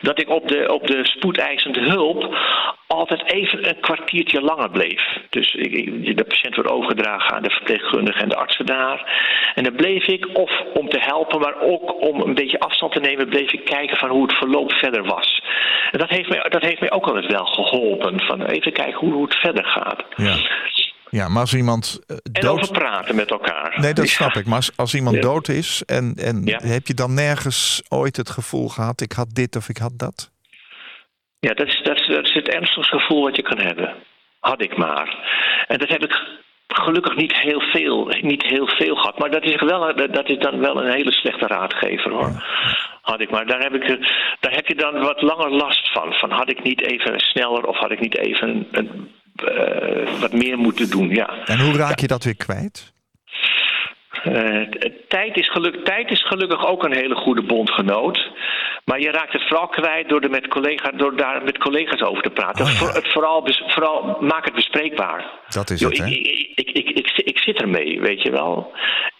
Dat ik op de, op de spoedeisende hulp altijd even een kwartiertje langer bleef. Dus ik- de patiënt wordt overgedragen aan de verpleegkundige en de artsen daar. En dan bleef ik, of om te helpen, maar ook om een beetje afstand te nemen, bleef ik kijken van hoe het verloop verder was. En dat heeft mij, dat heeft mij ook altijd wel geholpen. Van even kijken hoe, hoe het verder gaat. Ja. Ja, maar als iemand eh, En dood... over praten met elkaar. Nee, dat Ja. snap ik. Maar als, als iemand Ja. dood is en, en Ja. heb je dan nergens ooit het gevoel gehad... ik had dit of ik had dat? Ja, dat is, dat, is, dat is het ernstigste gevoel wat je kan hebben. Had ik maar. En dat heb ik gelukkig niet heel veel, niet heel veel gehad. Maar dat is, wel, dat is dan wel een hele slechte raadgever hoor. Had ik maar. Daar heb, ik, daar heb je dan wat langer last van. Van had ik niet even sneller of had ik niet even een, wat meer moeten doen. Ja. En hoe raak je dat weer kwijt? Eh, t- tijd, is geluk, tijd is gelukkig ook een hele goede bondgenoot. Maar je raakt het vooral kwijt door, er met, collega, door daar met collega's over te praten. Oh ja. Voor- het vooral, vooral maak het bespreekbaar. Dat is Yo, het, hè? ik, ik, ik, ik, ik, zit ermee, weet je wel.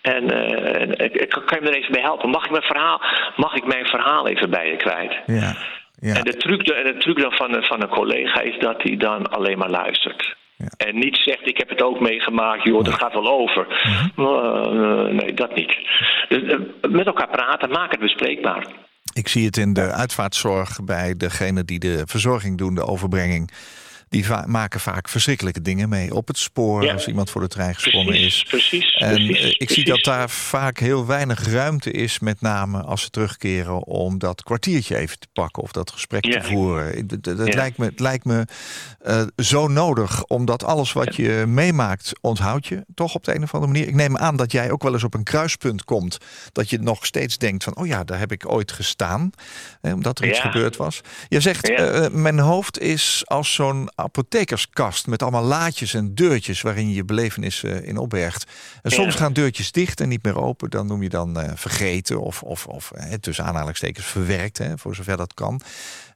En eh, kan je me er even bij helpen. Mag ik mijn verhaal, mag ik mijn verhaal even bij je kwijt? Ja. Ja. En de truc, de truc dan van, een- van een collega is dat hij dan alleen maar luistert. Ja. En niet zegt, ik heb het ook meegemaakt, joh, dat gaat wel over. Mhm. Eh, nee, dat niet. Dus, eh, met elkaar praten, maak het bespreekbaar. Ik zie het in de uitvaartzorg bij degene die de verzorging doen, de overbrenging. Die va- maken vaak verschrikkelijke dingen mee op het spoor Ja. als iemand voor de trein gesprongen Precies, is. precies, En precies, eh, ik zie dat daar vaak heel weinig ruimte is, met name als ze terugkeren, om dat kwartiertje even te pakken of dat gesprek Ja. te voeren. Ja. lijkt me, het lijkt me eh, zo nodig, omdat alles wat je meemaakt, onthoud je toch op de een of andere manier. Ik neem aan dat jij ook wel eens op een kruispunt komt, dat je nog steeds denkt van, oh ja, daar heb ik ooit gestaan, hè, omdat er iets gebeurd was. Je zegt, eh, mijn hoofd is als zo'n apothekerskast met allemaal laadjes en deurtjes waarin je je belevenissen in opbergt. En soms gaan deurtjes dicht en niet meer open. Dan noem je dan eh, vergeten of, of, of eh, tussen aanhalingstekens verwerkt, hè, voor zover dat kan.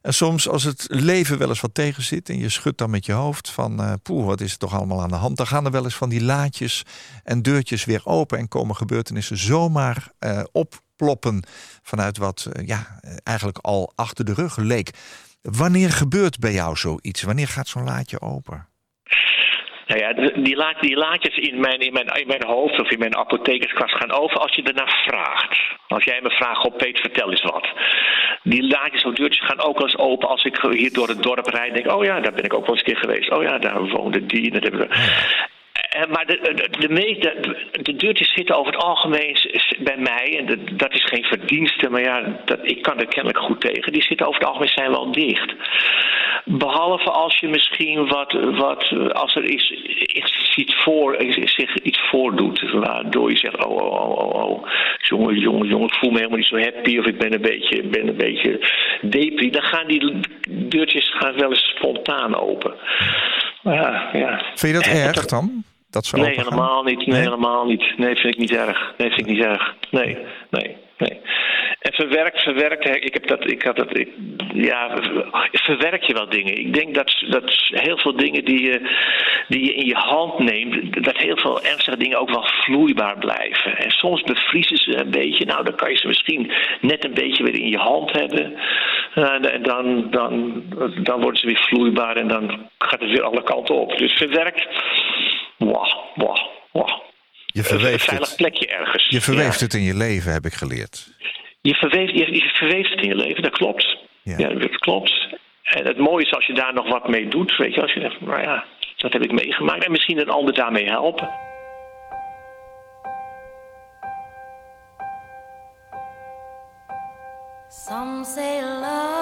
En soms als het leven wel eens wat tegen zit en je schudt dan met je hoofd van eh poeh, wat is er toch allemaal aan de hand? Dan gaan er wel eens van die laadjes en deurtjes weer open en komen gebeurtenissen zomaar eh, opploppen vanuit wat eh, ja, eh, eigenlijk al achter de rug leek. Wanneer gebeurt bij jou zoiets? Wanneer gaat zo'n laadje open? Nou ja, die, die laadjes in mijn, in, mijn, in mijn hoofd of in mijn apothekerskast gaan over als je ernaar vraagt. Als jij me vraagt, op Peet, vertel eens wat. Die laadjes of deurtjes gaan ook wel eens open als ik hier door het dorp rijd. Denk, oh ja, daar ben ik ook wel eens een keer geweest. Oh ja, daar woonde die. Dat hebben we. Eh, Maar de, de, de, meeste, de deurtjes zitten over het algemeen bij mij. En dat is geen verdienste, maar ja, dat, ik kan er kennelijk goed tegen. Die zitten over het algemeen zijn wel dicht. Behalve als je misschien wat, wat als er iets, iets, voor, zich iets voordoet. Waardoor je zegt, oh, oh, oh, oh, oh. Jongen, jongen, jongen, ik voel me helemaal niet zo happy. Of ik ben een beetje, ben een beetje depri. Dan gaan die deurtjes gaan wel eens spontaan open. Ja, ja. Vind je dat En erg dan? Dat ze Nee, gaan? helemaal niet. Nee, Nee? helemaal niet. Nee, vind ik niet erg. Nee, vind ik niet erg. Nee, nee, nee. En verwerkt, verwerkt, ik heb dat, ik had dat, ik, ja, verwerk je wel dingen. Ik denk dat, dat heel veel dingen die je, die je in je hand neemt, dat heel veel ernstige dingen ook wel vloeibaar blijven. En soms bevriezen ze een beetje, nou dan kan je ze misschien net een beetje weer in je hand hebben. Eh, en dan, dan, dan worden ze weer vloeibaar en dan gaat het weer alle kanten op. Dus verwerkt, wauw, wauw, wauw. Je Een verweeft veilig het. plekje ergens. Je verweeft Ja. het in je leven, heb ik geleerd. Je verweeft, je, je verweeft het in je leven, dat klopt. Ja. Ja. dat klopt. En het mooie is als je daar nog wat mee doet, weet je, als je zegt, nou ja, dat heb ik meegemaakt. En misschien een ander daarmee helpen. Some say love,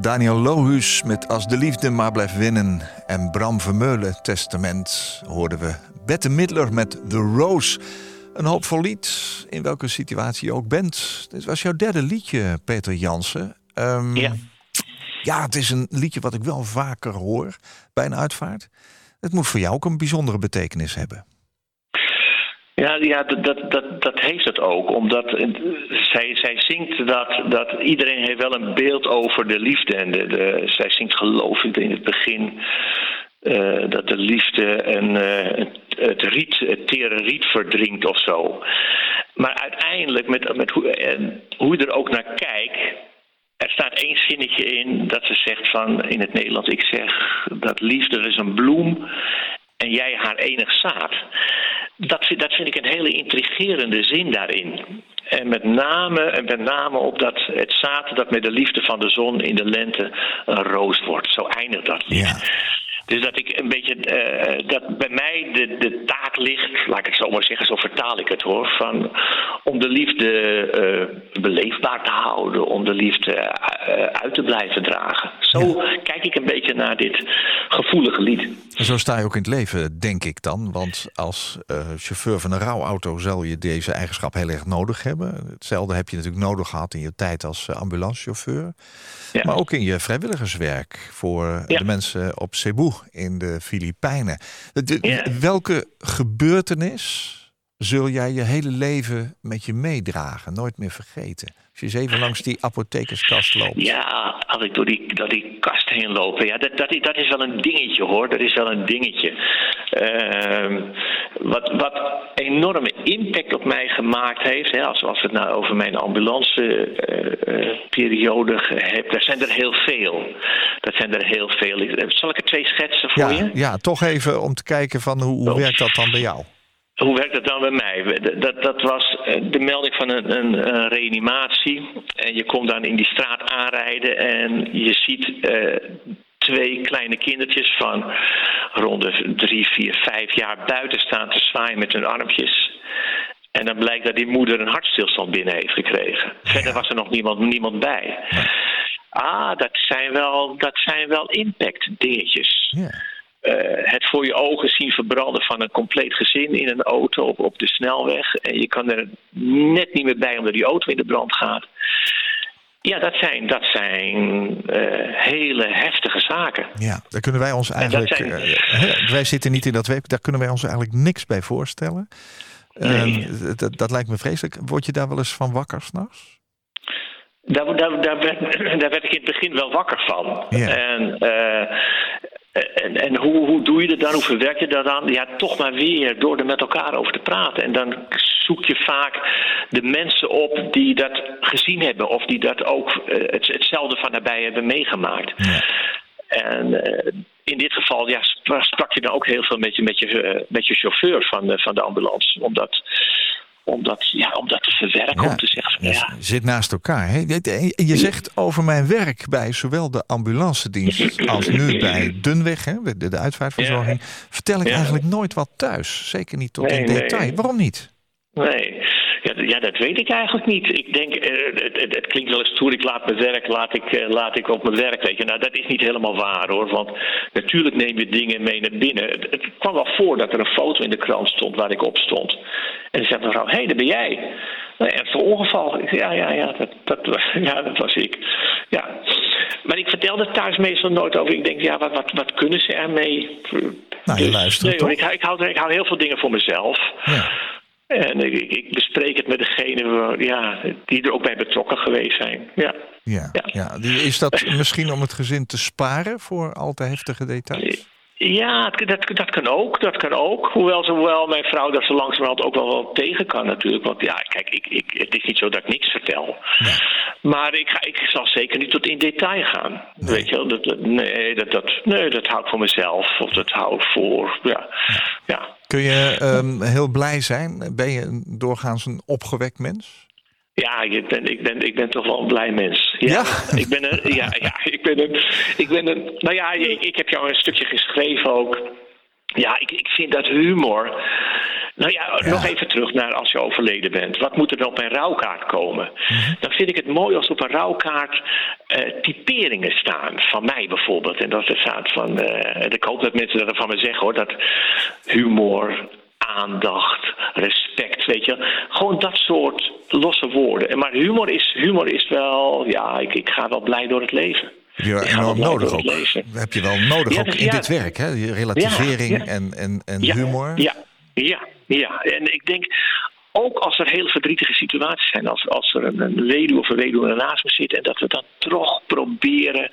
Daniel Lohuus met Als de liefde maar blijft winnen en Bram Vermeulen Testament hoorden we Bette Midler met The Rose. Een hoopvol lied, in welke situatie je ook bent. Dit was jouw derde liedje, Peter Jansen. Ehm, Ja. Ja, het is een liedje wat ik wel vaker hoor bij een uitvaart. Het moet voor jou ook een bijzondere betekenis hebben. Ja, ja dat, dat, dat, heeft het ook. Omdat eh, zij, zij zingt dat, dat iedereen heeft wel een beeld over de liefde. En de, de, zij zingt geloof ik in het begin eh, dat de liefde en, eh, het, riet, het tere riet verdrinkt of zo. Maar uiteindelijk, met, met hoe, en hoe je er ook naar kijkt... Er staat één zinnetje in dat ze zegt van in het Nederlands: ik zeg dat liefde is een bloem en jij haar enig zaad. Dat, dat vind ik een hele intrigerende zin daarin. En met name, en met name op dat het zaad dat met de liefde van de zon in de lente een roos wordt. Zo eindigt dat. Ja. Dus dat ik een beetje, eh, dat bij mij de, de taak ligt, laat ik het zo maar zeggen, zo vertaal ik het hoor, van om de liefde eh, beleefbaar te houden, om de liefde eh, uit te blijven dragen. Zo kijk ik een beetje naar dit gevoelige lied. Zo sta je ook in het leven, denk ik dan. Want als chauffeur van een rouwauto zal je deze eigenschap heel erg nodig hebben. Hetzelfde heb je natuurlijk nodig gehad in je tijd als ambulancechauffeur. Ja. Maar ook in je vrijwilligerswerk voor Ja. de mensen op Cebu in de Filipijnen. De-. Welke gebeurtenis zul jij je hele leven met je meedragen? Nooit meer vergeten. Als je eens even langs die apothekerskast loopt. Ja, als ik door die, door die kast heen loop, ja, dat, dat, is- dat is wel een dingetje hoor. Dat is wel een dingetje. Ehm, wat, wat enorme impact op mij gemaakt heeft, hè, als, als we het nou over mijn ambulance-periode heb, daar zijn er heel veel. Dat zijn er heel veel. Ik- Zal ik er twee schetsen voor Ja, je? ja, toch even om te kijken van hoe, hoe Oh. werkt dat dan bij jou? Hoe werkt dat dan bij mij? Dat, dat was eh, de melding van een, een, een reanimatie. En je komt dan in die straat aanrijden en je ziet eh, twee kleine kindertjes van rond de drie, vier, vijf jaar buiten staan te zwaaien met hun armpjes. En dan blijkt dat die moeder een hartstilstand binnen heeft gekregen. Verder was er nog niemand, niemand bij. Ah, dat zijn wel, dat zijn wel impact dingetjes Ja. Eh, het voor je ogen zien verbranden van een compleet gezin in een auto op, op de snelweg. En je kan er net niet meer bij omdat die auto in de brand gaat. Ja, dat zijn, dat zijn eh, hele heftige zaken. Ja, daar kunnen wij ons eigenlijk. zijn- eh, wij zitten niet in dat werk, daar kunnen wij ons eigenlijk niks bij voorstellen. Nee. Ehm, dat, dat lijkt me vreselijk. Word je daar wel eens van wakker s'nachts? Daar, daar, daar, werd, <clears throat> daar werd ik in het begin wel wakker van. Ja. En, en, en hoe, hoe doe je dat dan? Hoe verwerk je dat dan? Ja, toch maar weer door er met elkaar over te praten. En dan zoek je vaak de mensen op die dat gezien hebben. Of die dat ook eh, het, hetzelfde van nabij hebben meegemaakt. Ja. En eh, in dit geval ja, spra- sprak je dan ook heel veel met je, met je, eh, met je chauffeur van de, van de ambulance. Om dat, om dat, ja, om dat te verwerken. Om te zeggen, van, ja, zit naast elkaar. Hè? Je, je zegt over mijn werk bij zowel de ambulancedienst als nu bij Dunweg, hè, de, de uitvaartverzorging, vertel ik Ja. eigenlijk nooit wat thuis. Zeker niet tot Nee, in nee. detail. Waarom niet? Nee, ja, ja, dat weet ik eigenlijk niet. Ik denk, eh, het, het, het klinkt wel eens toe, ik laat mijn werk, laat ik, eh, laat ik op mijn werk. Weet je. Nou, dat is niet helemaal waar hoor. Want natuurlijk neem je dingen mee naar binnen. Het, het kwam wel voor dat er een foto in de krant stond waar ik op stond. En zei mevrouw, hé, hey, daar ben jij. Nou, ernstig ongeval. Ik zei, ja, ja, ja dat, dat, was- <laughs> ja, dat was ik. Ja. Maar ik vertelde het thuis meestal nooit over. Ik denk, ja, wat, wat, wat kunnen ze ermee? Nou, je luistert nee, hoor, toch? ik, ik, hou, ik hou heel veel dingen voor mezelf. Ja. En ik, ik, bespreek het met degene ja, die er ook bij betrokken geweest zijn. Ja. Ja, Ja. ja. Is dat misschien om het gezin te sparen voor al te heftige details? Ja, dat, dat kan ook. Dat kan ook. Hoewel, zowel mijn vrouw dat ze langzamerhand ook wel, wel tegen kan natuurlijk. Want ja, kijk, ik, ik, het is niet zo dat ik niks vertel. Maar ik, ga, ik zal zeker niet tot in detail gaan. Weet je wel? Dat, dat- nee, dat, dat, nee, dat hou ik voor mezelf. Of dat hou ik voor, ja. ja. Kun je ehm, heel blij zijn? Ben je een- doorgaans een opgewekt mens? Ja, ik ben, ik, ben, ik ben toch wel een blij mens. Ja, Ja? Ik ben een, ja, ja, ik ben een, ik ben een, nou ja, ik, ik heb jou een stukje geschreven ook. Ja, ik, ik vind dat humor, Nou ja, nog even terug naar als je overleden bent. Wat moet er dan op een rouwkaart komen? Dan vind ik het mooi als op een rouwkaart eh, typeringen staan. Van mij bijvoorbeeld. En dat er staat van. eh, ik hoop dat mensen dat van me zeggen hoor. Dat humor, aandacht, respect, weet je. Gewoon dat soort losse woorden. En Maar humor is, humor is wel. Ja, ik, ik ga wel blij door het leven. Enorm blij nodig ook. heb je wel nodig Ja, ook dus in ja. dit werk, hè? Relativering Ja, ja. en, en, en Ja, humor. Ja, ja, ja. En ik denk, ook als er heel verdrietige situaties zijn, als, als er een, een weduwe of een weduwe naast me zit, en dat we dan toch proberen,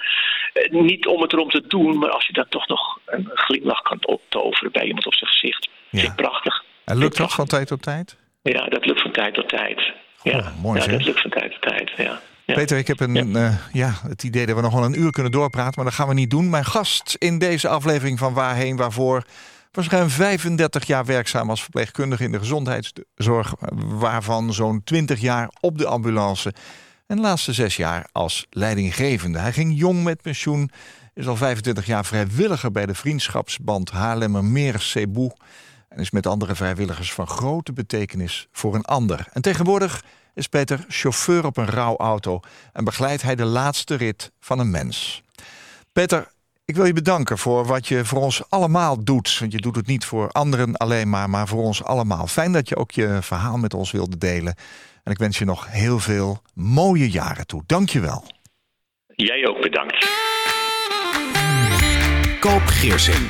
eh, niet om het erom te doen, maar als je dan toch nog een glimlach kan toveren bij iemand op zijn gezicht. Ja. Vind ik prachtig. En lukt dat van tijd tot tijd? Ja, dat lukt van tijd tot tijd. Ja, mooi ja zeg. dat lukt van tijd tot tijd. Ja. Ja. Peter, ik heb een, ja. ja, het idee dat we nog wel een uur kunnen doorpraten, maar dat gaan we niet doen. Mijn gast in deze aflevering van Waarheen Waarvoor was ruim 35 jaar werkzaam als verpleegkundige in de gezondheidszorg, waarvan zo'n 20 jaar op de ambulance en de laatste zes jaar als leidinggevende. Hij ging jong met pensioen, is al 25 jaar vrijwilliger bij de vriendschapsband Haarlemmermeer Cebu en is met andere vrijwilligers van grote betekenis voor een ander. En tegenwoordig is Peter chauffeur op een rouwauto en begeleidt hij de laatste rit van een mens. Peter, ik wil je bedanken voor wat je voor ons allemaal doet. Want je doet het niet voor anderen alleen maar, maar voor ons allemaal. Fijn dat je ook je verhaal met ons wilde delen. En ik wens je nog heel veel mooie jaren toe. Dank je wel. Jij ook bedankt. Koop Geersing.